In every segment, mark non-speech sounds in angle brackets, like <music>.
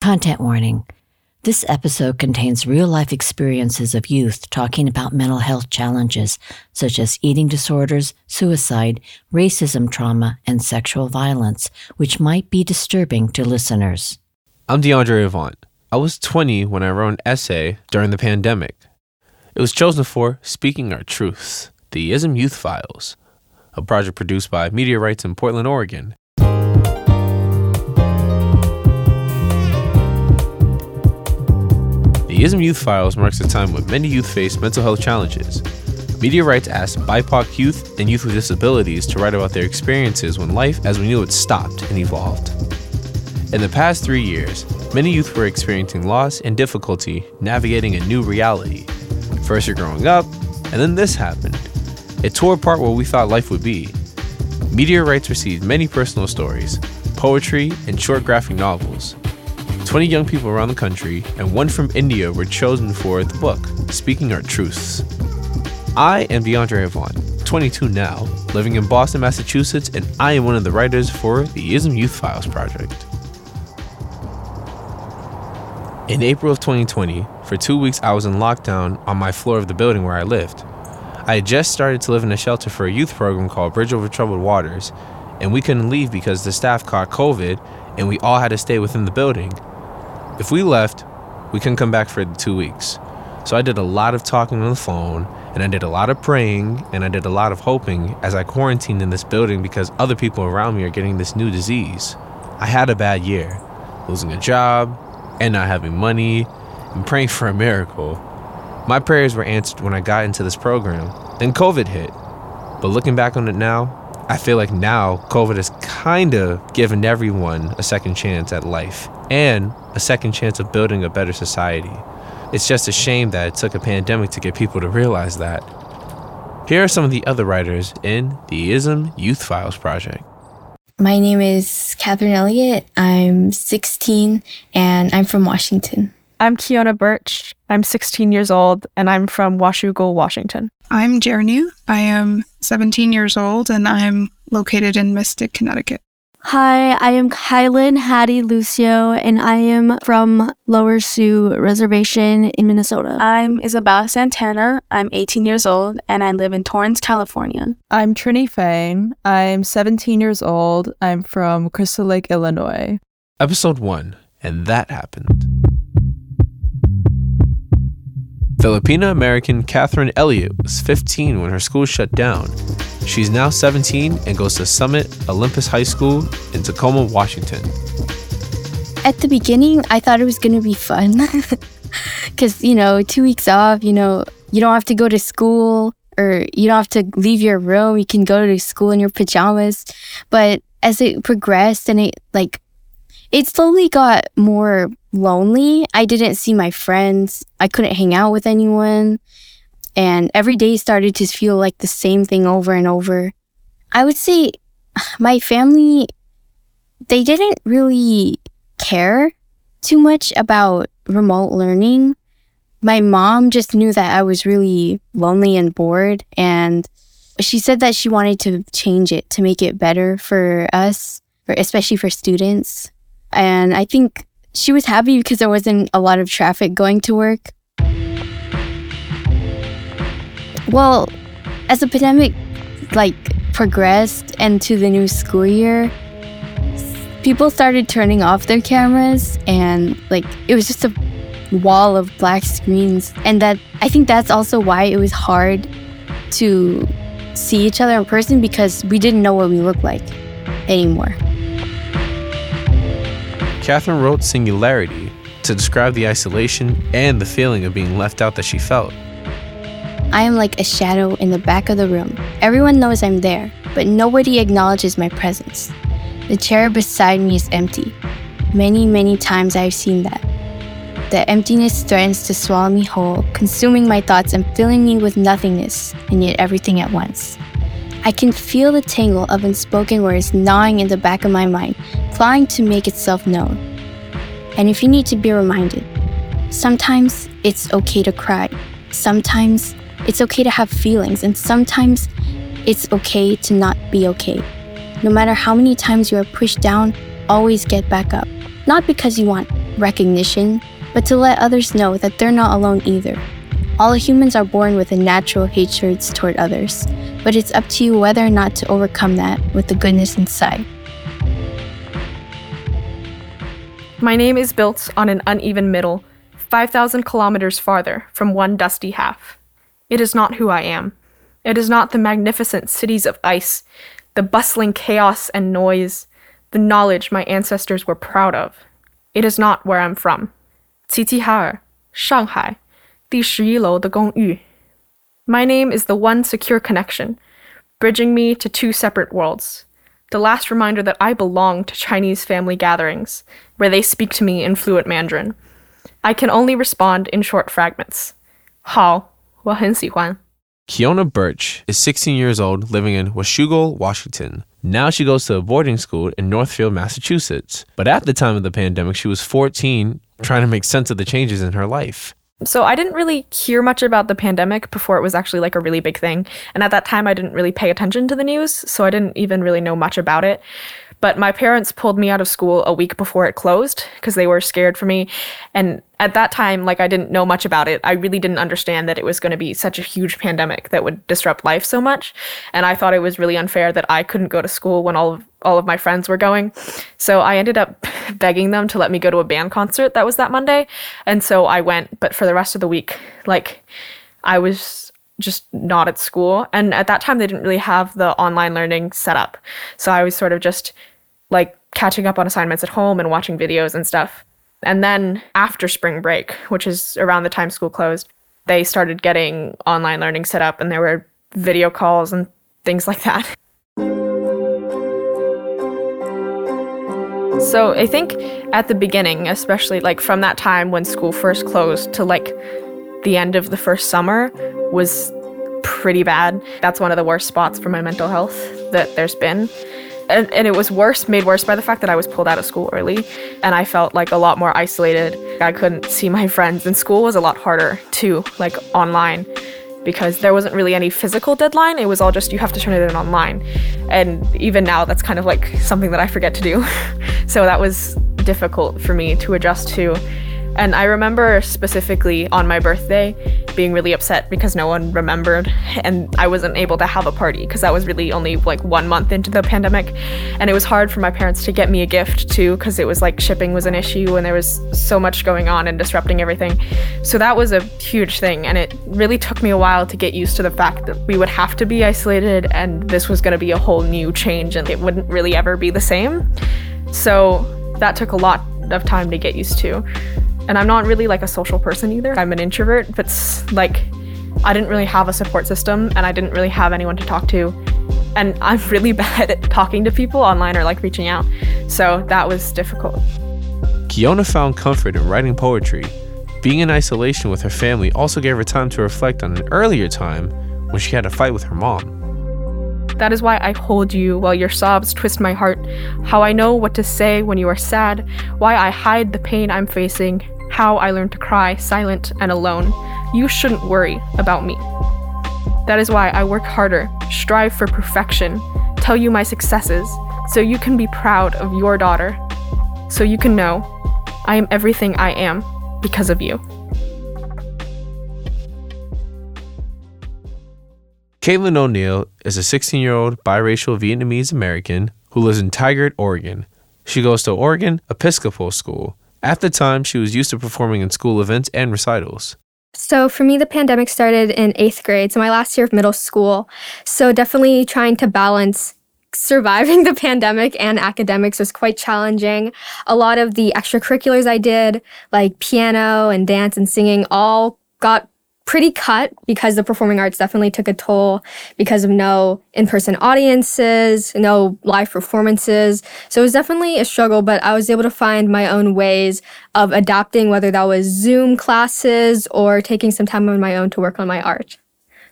Content warning. This episode contains real life experiences of youth talking about mental health challenges such as eating disorders, suicide, racism trauma, and sexual violence, which might be disturbing to listeners. I'm DeAndre Avant. I was 20 when I wrote an essay during the pandemic. It was chosen for Speaking Our Truths, the ISM Youth Files, a project produced by Media Rites in Portland, Oregon. The ISM Youth Files marks a time when many youth face mental health challenges. Media Rites asked BIPOC youth and youth with disabilities to write about their experiences when life as we knew it stopped and evolved. In the past three years, many youth were experiencing loss and difficulty navigating a new reality. First, you're growing up, and then this happened. It tore apart what we thought life would be. Media Rites received many personal stories, poetry, and short graphic novels. 20 young people around the country and one from India were chosen for the book, Speaking Our Truths. I am DeAndre Avant, 22 now, living in Boston, Massachusetts, and I am one of the writers for the ISM Youth Files project. In April of 2020, for two weeks I was in lockdown on my floor of the building where I lived. I had just started to live in a shelter for a youth program called Bridge Over Troubled Waters, and we couldn't leave because the staff caught COVID and we all had to stay within the building. If we left, we couldn't come back for two weeks. So I did a lot of talking on the phone, and I did a lot of praying, and I did a lot of hoping as I quarantined in this building because other people around me are getting this new disease. I had a bad year, losing a job, and not having money, and praying for a miracle. My prayers were answered when I got into this program. Then COVID hit. But looking back on it now, I feel like now COVID has kind of given everyone a second chance at life and a second chance of building a better society. It's just a shame that it took a pandemic to get people to realize that. Here are some of the other writers in the ISM Youth Files project. My name is Katherine Elliot. I'm 16 and I'm from Washington. I'm Keona Burch. I'm 16 years old and I'm from Washougal, Washington. I'm Journeya. I am 17 years old and I'm located in Mystic, Connecticut. Hi, I am KyLynn Hattie Lucio, and I am from Lower Sioux Reservation in Minnesota. I'm Isabella Santana. I'm 18 years old, and I live in Torrance, California. I'm Trini Feng. I'm 17 years old. I'm from Crystal Lake, Illinois. Episode 1 And That Happened. Filipino American Katherine Elliot was 15 when her school shut down. She's now 17 and goes to Summit Olympus High School in Tacoma, Washington. At the beginning, I thought it was going to be fun. <laughs> Because, you know, two weeks off, you know, you don't have to go to school or you don't have to leave your room. You can go to school in your pajamas. But as it progressed and it, like, it slowly got more lonely. I didn't see my friends. I couldn't hang out with anyone. And every day started to feel like the same thing over and over. I would say <sighs> my family, they didn't really care too much about remote learning. My mom just knew that I was really lonely and bored. And she said that she wanted to change it to make it better for us, especially for students. And I think she was happy because there wasn't a lot of traffic going to work. Well, as the pandemic like progressed into the new school year, people started turning off their cameras and like it was just a wall of black screens and that I think that's also why it was hard to see each other in person because we didn't know what we looked like anymore. Katherine wrote Singularity to describe the isolation and the feeling of being left out that she felt. I am like a shadow in the back of the room. Everyone knows I'm there, but nobody acknowledges my presence. The chair beside me is empty. Many, many times I've seen that. The emptiness threatens to swallow me whole, consuming my thoughts and filling me with nothingness, and yet everything at once. I can feel the tangle of unspoken words gnawing in the back of my mind, clawing to make itself known. And if you need to be reminded, sometimes it's okay to cry. Sometimes it's okay to have feelings, and sometimes it's okay to not be okay. No matter how many times you are pushed down, always get back up. Not because you want recognition, but to let others know that they're not alone either. All humans are born with a natural hatred toward others, but it's up to you whether or not to overcome that with the goodness inside. My name is built on an uneven middle, 5,000 kilometers farther from one dusty half. It is not who I am. It is not the magnificent cities of ice, the bustling chaos and noise, the knowledge my ancestors were proud of. It is not where I'm from. Qiqihar, Shanghai, 第十一楼的公寓。My name is the one secure connection, bridging me to two separate worlds. The last reminder that I belong to Chinese family gatherings, where they speak to me in fluent Mandarin. I can only respond in short fragments. 好，我很喜欢。Keona Burch is 16 years old, living in Washougal, Washington. Now she goes to a boarding school in Northfield, Massachusetts. But at the time of the pandemic, she was 14, trying to make sense of the changes in her life. So I didn't really hear much about the pandemic before it was actually like a really big thing. And at that time, I didn't really pay attention to the news, so I didn't even really know much about it. But my parents pulled me out of school a week before it closed because they were scared for me. And at that time, like I didn't know much about it. I really didn't understand that it was going to be such a huge pandemic that would disrupt life so much. And I thought it was really unfair that I couldn't go to school when all of all of my friends were going. So I ended up <laughs> begging them to let me go to a band concert that was that Monday. And so I went, but for the rest of the week, like I was just not at school. And at that time, they didn't really have the online learning set up. So I was sort of just like catching up on assignments at home and watching videos and stuff. And then after spring break, which is around the time school closed, they started getting online learning set up and there were video calls and things like that. So I think at the beginning, especially like from that time when school first closed to like the end of the first summer was pretty bad. That's one of the worst spots for my mental health that there's been. And, and it was worse, made worse by the fact that I was pulled out of school early and I felt like a lot more isolated. I couldn't see my friends, and school was a lot harder too, like online, because there wasn't really any physical deadline. It was all just you have to turn it in online. And even now, that's kind of like something that I forget to do. <laughs> so that was difficult for me to adjust to. And I remember specifically on my birthday being really upset because no one remembered and I wasn't able to have a party because that was really only like one month into the pandemic. And it was hard for my parents to get me a gift too because it was like shipping was an issue and there was so much going on and disrupting everything. So that was a huge thing. And it really took me a while to get used to the fact that we would have to be isolated and this was going to be a whole new change and it wouldn't really ever be the same. So that took a lot of time to get used to. And I'm not really like a social person either. I'm an introvert, but like I didn't really have a support system and I didn't really have anyone to talk to. And I'm <laughs> really bad at talking to people online or like reaching out. So that was difficult. Keona found comfort in writing poetry. Being in isolation with her family also gave her time to reflect on an earlier time when she had a fight with her mom. That is why I hold you while your sobs twist my heart. How I know what to say when you are sad. Why I hide the pain I'm facing. How I learn to cry silent and alone. You shouldn't worry about me. That is why I work harder, strive for perfection, tell you my successes, so you can be proud of your daughter. So you can know I am everything I am because of you. Kaitlyn O'Neill is a 16 year old biracial Vietnamese American who lives in Tigard, Oregon. She goes to Oregon Episcopal School. At the time, she was used to performing in school events and recitals. So for me, the pandemic started in eighth grade, so my last year of middle school. So definitely trying to balance surviving <laughs> the pandemic and academics was quite challenging. A lot of the extracurriculars I did, like piano and dance and singing, all got pretty cut because the performing arts definitely took a toll because of no in-person audiences, no live performances. So it was definitely a struggle, but I was able to find my own ways of adapting, whether that was Zoom classes or taking some time on my own to work on my art.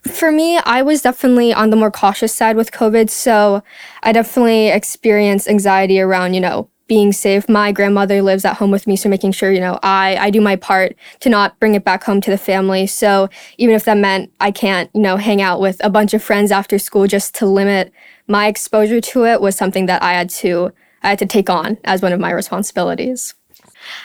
For me, I was definitely on the more cautious side with COVID, so I definitely experienced anxiety around, you know, being safe. My grandmother lives at home with me, so making sure, you know, I, I do my part to not bring it back home to the family. So even if that meant I can't, you know, hang out with a bunch of friends after school just to limit my exposure to it was something that I had to I had to take on as one of my responsibilities.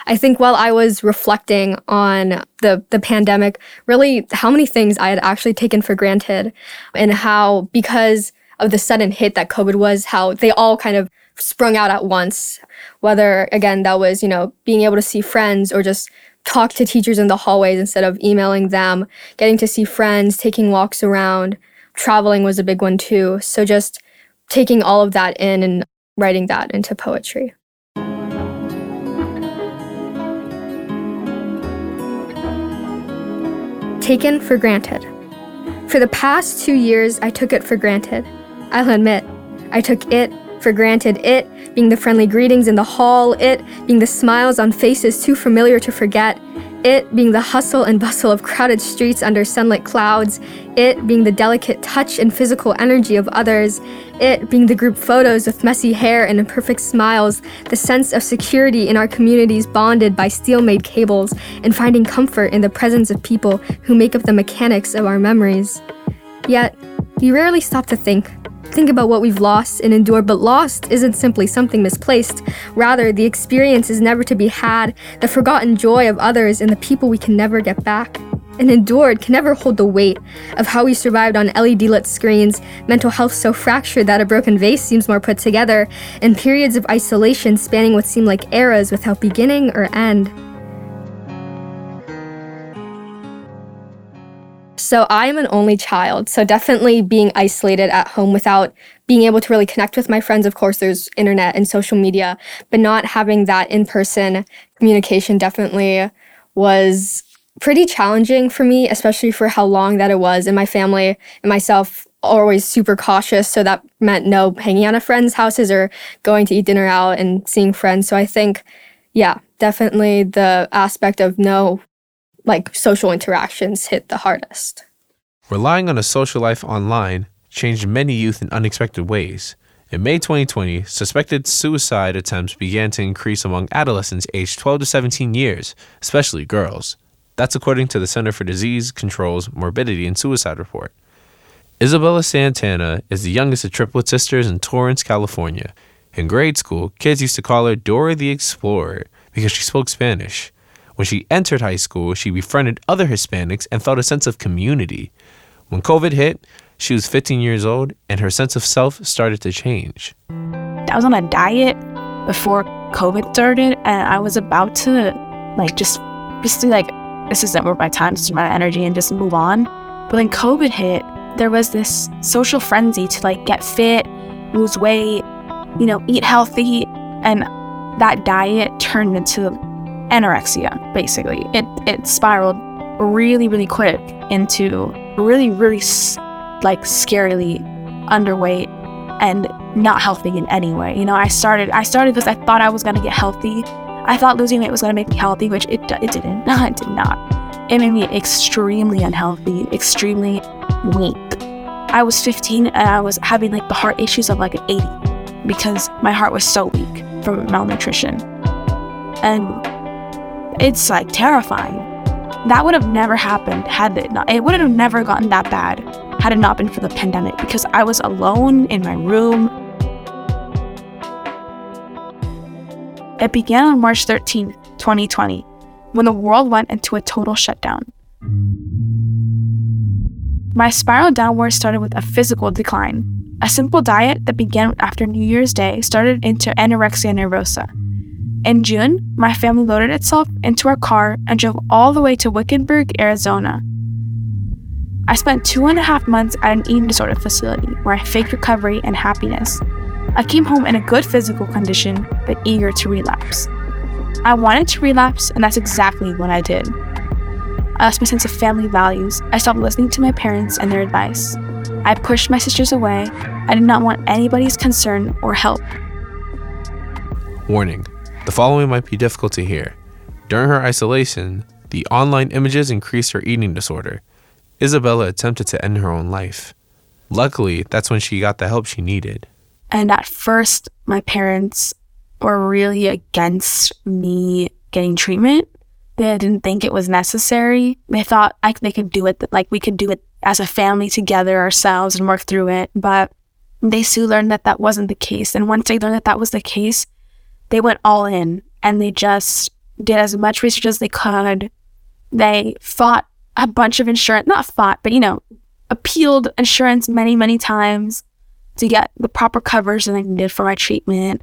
I think while I was reflecting on the, the pandemic, really how many things I had actually taken for granted and how because of the sudden hit that COVID was, how they all kind of sprung out at once. Whether again that was, you know, being able to see friends or just talk to teachers in the hallways instead of emailing them, getting to see friends, taking walks around, traveling was a big one too. So just taking all of that in and writing that into poetry. Taken for granted. For the past two years, I took it for granted. I'll admit, I took it for granted, it being the friendly greetings in the hall, it being the smiles on faces too familiar to forget, it being the hustle and bustle of crowded streets under sunlit clouds, it being the delicate touch and physical energy of others, it being the group photos with messy hair and imperfect smiles, the sense of security in our communities bonded by steel made cables, and finding comfort in the presence of people who make up the mechanics of our memories. Yet, we rarely stop to think think about what we've lost and endured, but lost isn't simply something misplaced. Rather, the experience is never to be had, the forgotten joy of others and the people we can never get back. And endured can never hold the weight of how we survived on LED lit screens, mental health so fractured that a broken vase seems more put together, and periods of isolation spanning what seem like eras without beginning or end. So I am an only child. So definitely being isolated at home without being able to really connect with my friends. Of course, there's internet and social media, but not having that in person communication definitely was pretty challenging for me, especially for how long that it was. And my family and myself always super cautious. So that meant no hanging out at friends' houses or going to eat dinner out and seeing friends. So I think, yeah, definitely the aspect of no like social interactions hit the hardest. Relying on a social life online changed many youth in unexpected ways. In May 2020, suspected suicide attempts began to increase among adolescents aged 12 to 17 years, especially girls. That's according to the Center for Disease Control's Morbidity and Suicide Report. Isabella Santana is the youngest of triplet sisters in Torrance, California. In grade school, kids used to call her Dora the Explorer because she spoke Spanish. When she entered high school, she befriended other Hispanics and felt a sense of community. When COVID hit, she was 15 years old and her sense of self started to change. I was on a diet before COVID started and I was about to like just to like this isn't worth my time, this is my energy and just move on. But when COVID hit, there was this social frenzy to like get fit, lose weight, you know, eat healthy. And that diet turned into anorexia, basically. It, it spiraled really, really quick into really, really like scarily underweight and not healthy in any way. You know, I started, I started because I thought I was to get healthy. I thought losing weight was to make me healthy, which it, it didn't. No, <laughs> it did not. It made me extremely unhealthy, extremely weak. I was 15 and I was having like the heart issues of like an 80 because my heart was so weak from malnutrition. And it's like terrifying. That would have never happened had it not, it would have never gotten that bad had it not been for the pandemic because I was alone in my room. It began on March 13, 2020, when the world went into a total shutdown. My spiral downward started with a physical decline. A simple diet that began after New Year's Day started into anorexia nervosa, in June, my family loaded itself into our car and drove all the way to Wickenburg, Arizona. I spent two and a half months at an eating disorder facility where I faked recovery and happiness. I came home in a good physical condition, but eager to relapse. I wanted to relapse, and that's exactly what I did. I lost my sense of family values. I stopped listening to my parents and their advice. I pushed my sisters away. I did not want anybody's concern or help. Warning the following might be difficult to hear. During her isolation, the online images increased her eating disorder. Isabella attempted to end her own life. Luckily, that's when she got the help she needed. And at first, my parents were really against me getting treatment. They didn't think it was necessary. They thought like they could do it, like we could do it as a family together ourselves and work through it. But they soon learned that that wasn't the case. And once they learned that that was the case, they went all in and they just did as much research as they could. They fought a bunch of insurance, not fought, but you know, appealed insurance many, many times to get the proper coverage that they needed for my treatment.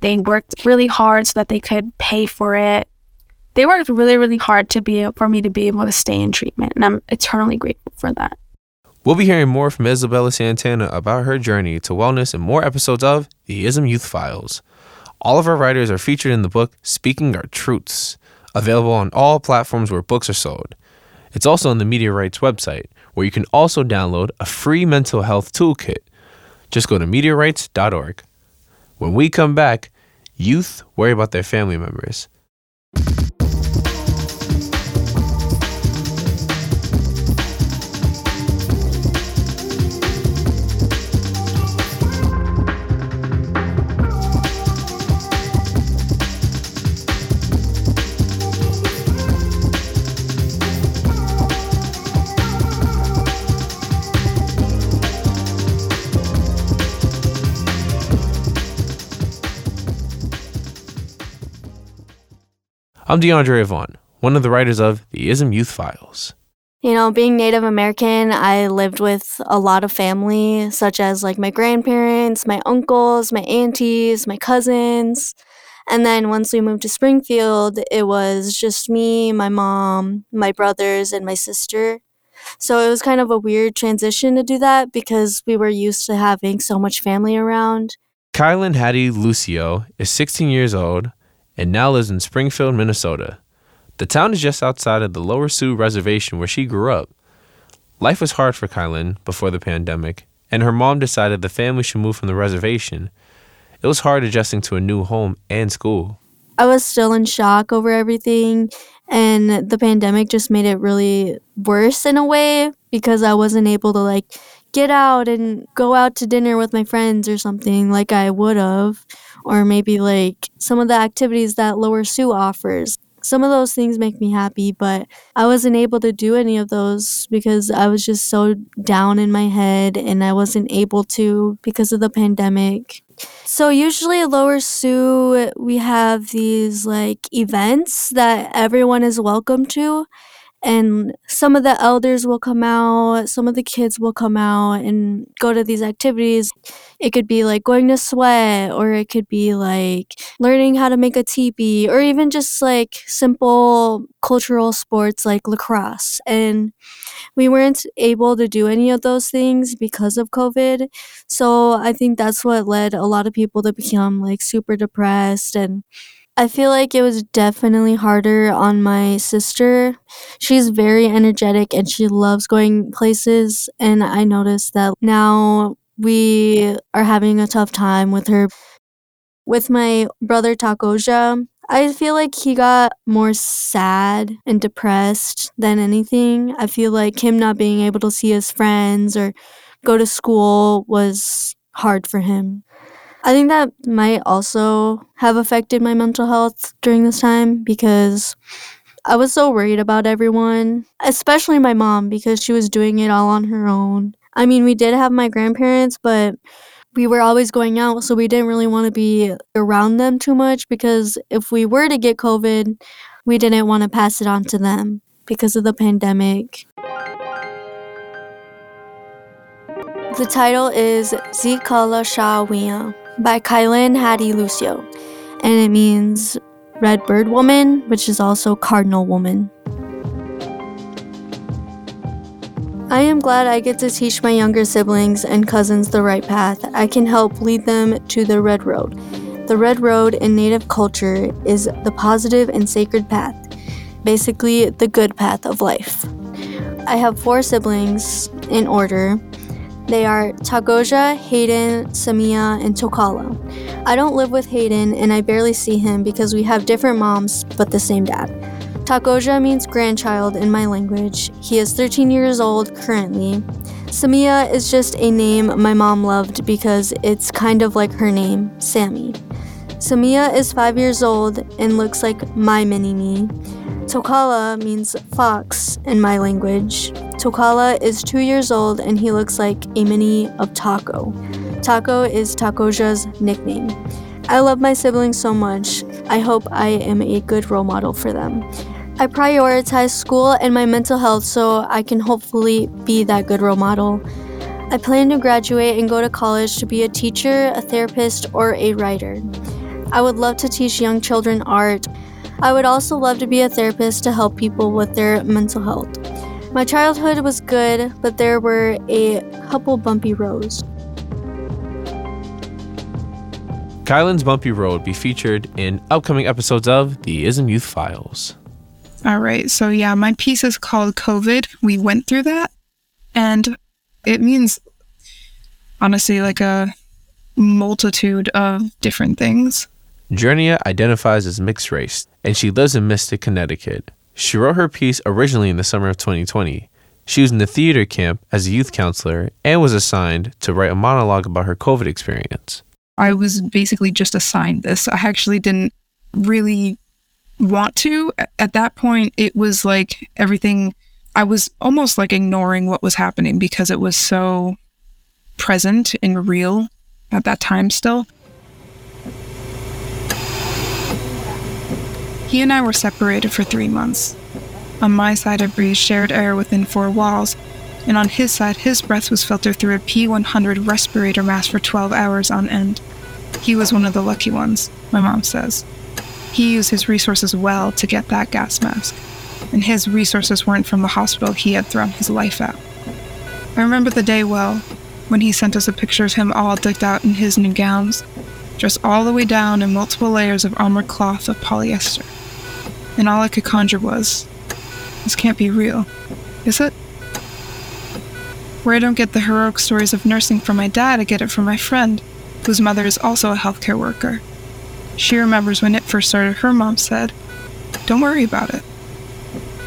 They worked really hard so that they could pay for it. They worked really, really hard to be for me to be able to stay in treatment, and I'm eternally grateful for that. We'll be hearing more from Isabella Santana about her journey to wellness in more episodes of the ISM Youth Files. All of our writers are featured in the book Speaking Our Truths, available on all platforms where books are sold. It's also on the Media Rites website, where you can also download a free mental health toolkit. Just go to mediarites.org. When we come back, youth worry about their family members. I'm DeAndre Avant, one of the writers of the ISM Youth Files. You know, being Native American, I lived with a lot of family, such as like my grandparents, my uncles, my aunties, my cousins. And then once we moved to Springfield, it was just me, my mom, my brothers, and my sister. So it was kind of a weird transition to do that because we were used to having so much family around. KyLynn Hattie Lucio is 16 years old and now lives in Springfield, Minnesota. The town is just outside of the Lower Sioux Reservation where she grew up. Life was hard for KyLynn before the pandemic, and her mom decided the family should move from the reservation. It was hard adjusting to a new home and school. I was still in shock over everything, and the pandemic just made it really worse in a way because I wasn't able to like get out and go out to dinner with my friends or something like I would have or maybe like some of the activities that Lower Sioux offers. Some of those things make me happy, but I wasn't able to do any of those because I was just so down in my head and I wasn't able to because of the pandemic. So, usually at Lower Sioux, we have these like events that everyone is welcome to and some of the elders will come out, some of the kids will come out and go to these activities. It could be like going to sweat, or it could be like learning how to make a teepee, or even just like simple cultural sports like lacrosse. And we weren't able to do any of those things because of COVID. So I think that's what led a lot of people to become like super depressed and I feel like it was definitely harder on my sister. She's very energetic and she loves going places. And I noticed that now we are having a tough time with her. With my brother Takoja, I feel like he got more sad and depressed than anything. I feel like him not being able to see his friends or go to school was hard for him. I think that might also have affected my mental health during this time because I was so worried about everyone, especially my mom because she was doing it all on her own. I mean, we did have my grandparents, but we were always going out, so we didn't really want to be around them too much because if we were to get COVID, we didn't want to pass it on to them because of the pandemic. The title is Zikala Shawiya by KyLynn Hattie Lucio, and it means red bird woman, which is also cardinal woman. I am glad I get to teach my younger siblings and cousins the right path. I can help lead them to the red road. The red road in Native culture is the positive and sacred path, basically, the good path of life. I have four siblings in order they are Takoja, Hayden, Samia, and Tokala. I don't live with Hayden and I barely see him because we have different moms but the same dad. Takoja means grandchild in my language. He is 13 years old currently. Samia is just a name my mom loved because it's kind of like her name, Sammy. Samia is 5 years old and looks like my mini me. Tokala means fox in my language. Tokala is two years old and he looks like a mini of Taco. Taco is Takoja's nickname. I love my siblings so much. I hope I am a good role model for them. I prioritize school and my mental health so I can hopefully be that good role model. I plan to graduate and go to college to be a teacher, a therapist, or a writer. I would love to teach young children art. I would also love to be a therapist to help people with their mental health. My childhood was good, but there were a couple bumpy roads. KyLynn's bumpy road be featured in upcoming episodes of the ISM Youth Files. All right. So, yeah, my piece is called COVID. We went through that. And it means, honestly, like a multitude of different things. Journeya identifies as mixed race, and she lives in Mystic, Connecticut. She wrote her piece originally in the summer of 2020. She was in the theater camp as a youth counselor and was assigned to write a monologue about her COVID experience. I was basically just assigned this. I actually didn't really want to. At that point, it was like everything, I was almost like ignoring what was happening because it was so present and real at that time still. He and I were separated for three months. On my side, I breathed shared air within four walls, and on his side, his breath was filtered through a P100 respirator mask for 12 hours on end. He was one of the lucky ones, my mom says. He used his resources well to get that gas mask, and his resources weren't from the hospital he had thrown his life at. I remember the day well, when he sent us a picture of him all decked out in his new gowns, dressed all the way down in multiple layers of armored cloth of polyester. And all I could conjure was, this can't be real, is it? Where I don't get the heroic stories of nursing from my dad, I get it from my friend, whose mother is also a healthcare worker. She remembers when it first started, her mom said, Don't worry about it.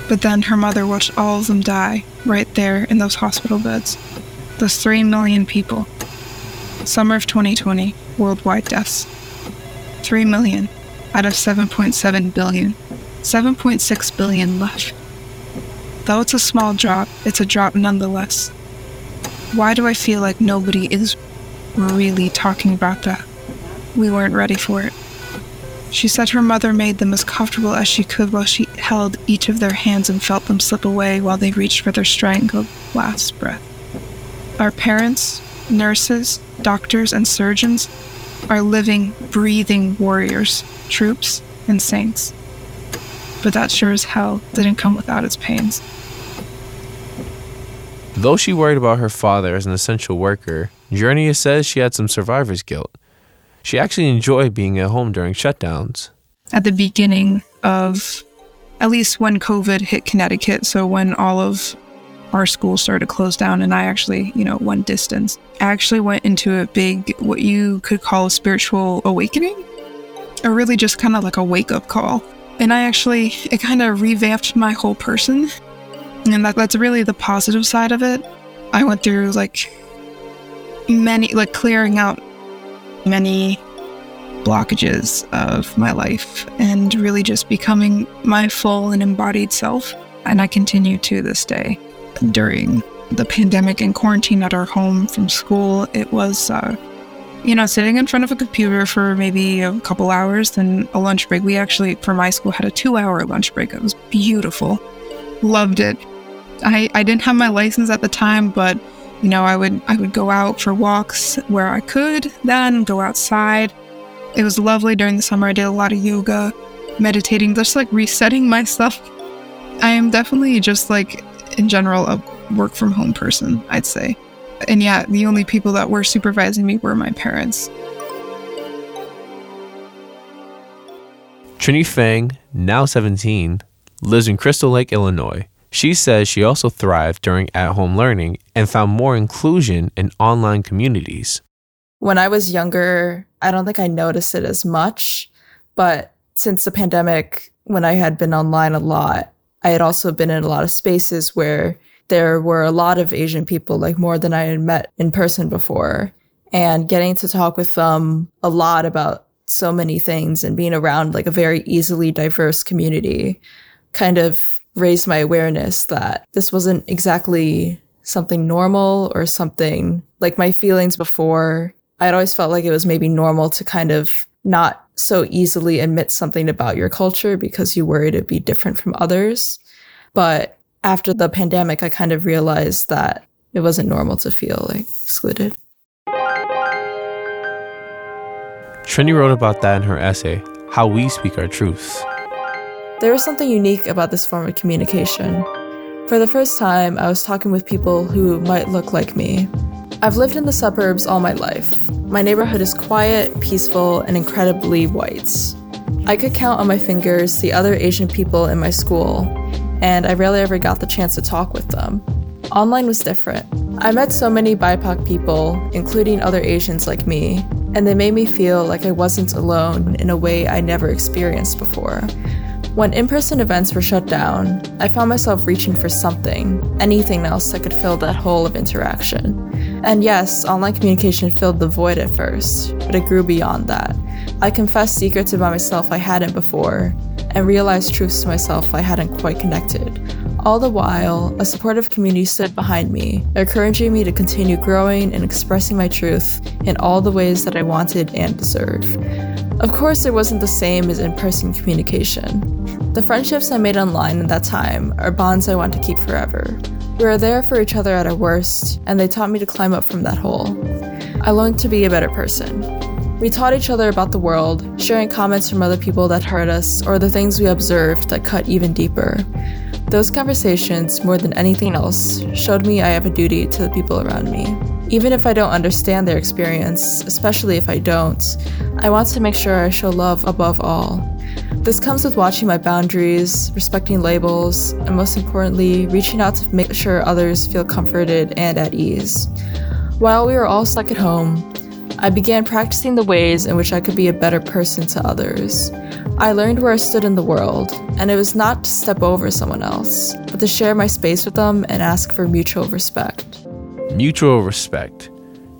But then her mother watched all of them die right there in those hospital beds. Those 3 million people. Summer of 2020, worldwide deaths. 3 million out of 7.7 billion. 7.6 billion left. Though it's a small drop, it's a drop nonetheless. Why do I feel like nobody is really talking about that? We weren't ready for it. She said her mother made them as comfortable as she could while she held each of their hands and felt them slip away while they reached for their strangled last breath. Our parents, nurses, doctors, and surgeons are living, breathing warriors, troops, and saints. But that sure as hell didn't come without its pains. Though she worried about her father as an essential worker, Journeya says she had some survivor's guilt. She actually enjoyed being at home during shutdowns. At the beginning of, at least when COVID hit Connecticut, so when all of our school started to close down and I actually, you know, went distance, I actually went into a big, what you could call a spiritual awakening, or really just kind of like a wake up call. And I actually, it kind of revamped my whole person. And that, that's really the positive side of it. I went through like many, like clearing out many blockages of my life and really just becoming my full and embodied self. And I continue to this day. During the pandemic and quarantine at our home from school, it was, uh, you know, sitting in front of a computer for maybe a couple hours, then a lunch break. We actually, for my school, had a two hour lunch break. It was beautiful. Loved it. I, I didn't have my license at the time, but you know, I would I would go out for walks where I could, then go outside. It was lovely during the summer. I did a lot of yoga, meditating, just like resetting myself. I am definitely just like in general a work from home person, I'd say. And yeah, the only people that were supervising me were my parents. Trini Feng, now 17, lives in Crystal Lake, Illinois. She says she also thrived during at home learning and found more inclusion in online communities. When I was younger, I don't think I noticed it as much, but since the pandemic, when I had been online a lot, I had also been in a lot of spaces where there were a lot of Asian people, like more than I had met in person before. And getting to talk with them a lot about so many things and being around like a very easily diverse community kind of raised my awareness that this wasn't exactly something normal or something like my feelings before. I'd always felt like it was maybe normal to kind of not so easily admit something about your culture because you worry to be different from others. But after the pandemic, I kind of realized that it wasn't normal to feel like excluded. Trini wrote about that in her essay, How We Speak Our Truths. There was something unique about this form of communication. For the first time, I was talking with people who might look like me. I've lived in the suburbs all my life. My neighborhood is quiet, peaceful, and incredibly white. I could count on my fingers the other Asian people in my school, and I rarely ever got the chance to talk with them. Online was different. I met so many BIPOC people, including other Asians like me, and they made me feel like I wasn't alone in a way I never experienced before. When in person events were shut down, I found myself reaching for something, anything else that could fill that hole of interaction. And yes, online communication filled the void at first, but it grew beyond that. I confessed secrets about myself I hadn't before, and realized truths to myself I hadn't quite connected. All the while, a supportive community stood behind me, encouraging me to continue growing and expressing my truth in all the ways that I wanted and deserve. Of course, it wasn't the same as in person communication. The friendships I made online in that time are bonds I want to keep forever. We were there for each other at our worst, and they taught me to climb up from that hole. I learned to be a better person. We taught each other about the world, sharing comments from other people that hurt us or the things we observed that cut even deeper. Those conversations, more than anything else, showed me I have a duty to the people around me. Even if I don't understand their experience, especially if I don't, I want to make sure I show love above all. This comes with watching my boundaries, respecting labels, and most importantly, reaching out to make sure others feel comforted and at ease. While we were all stuck at home, I began practicing the ways in which I could be a better person to others. I learned where I stood in the world, and it was not to step over someone else, but to share my space with them and ask for mutual respect. Mutual respect.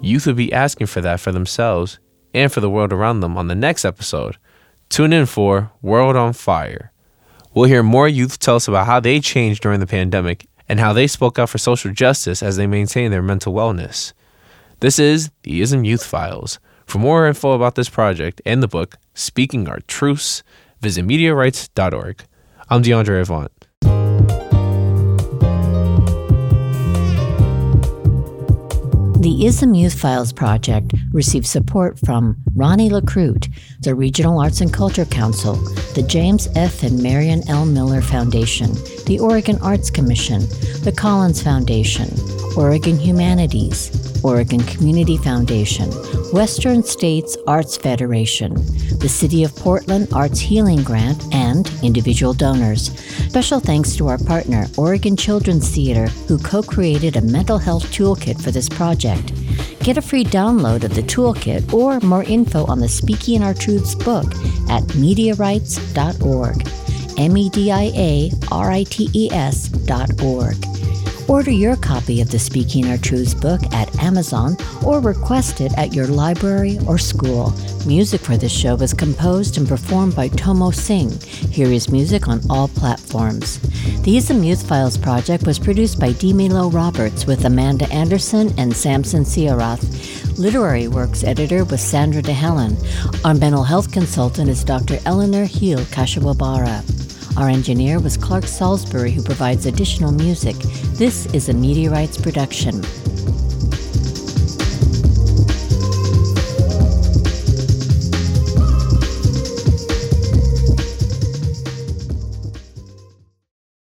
Youth would be asking for that for themselves and for the world around them on the next episode. Tune in for World on Fire. We'll hear more youth tell us about how they changed during the pandemic and how they spoke out for social justice as they maintain their mental wellness. This is the ISM Youth Files. For more info about this project and the book, Speaking Our Truths, visit MediaRites.org. I'm DeAndre Avant. The ISM Youth Files project received support from Ronnie Lacroute, the Regional Arts and Culture Council, the James F. and Marion L. Miller Foundation, the Oregon Arts Commission, the Collins Foundation, Oregon Humanities, Oregon Community Foundation, Western States Arts Federation, the City of Portland Arts Healing Grant, and individual donors. Special thanks to our partner, Oregon Children's Theater, who co created a mental health toolkit for this project. Get a free download of the toolkit or more info on the Speaking Our Truths book at mediarites.org. M E D I A R I T E S dot org. Order your copy of the Speaking Our Truths book at Amazon or request it at your library or school. Music for this show was composed and performed by Tomo Singh. Hear his music on all platforms. The ISM Youth Files project was produced by Milo Roberts with Amanda Anderson and Samson Siarath. Literary Works editor was Sandra DeHelen. Our mental health consultant is Dr. Eleanor Heel Kashawabara. Our engineer was Clark Salisbury, who provides additional music. This is a Rights production.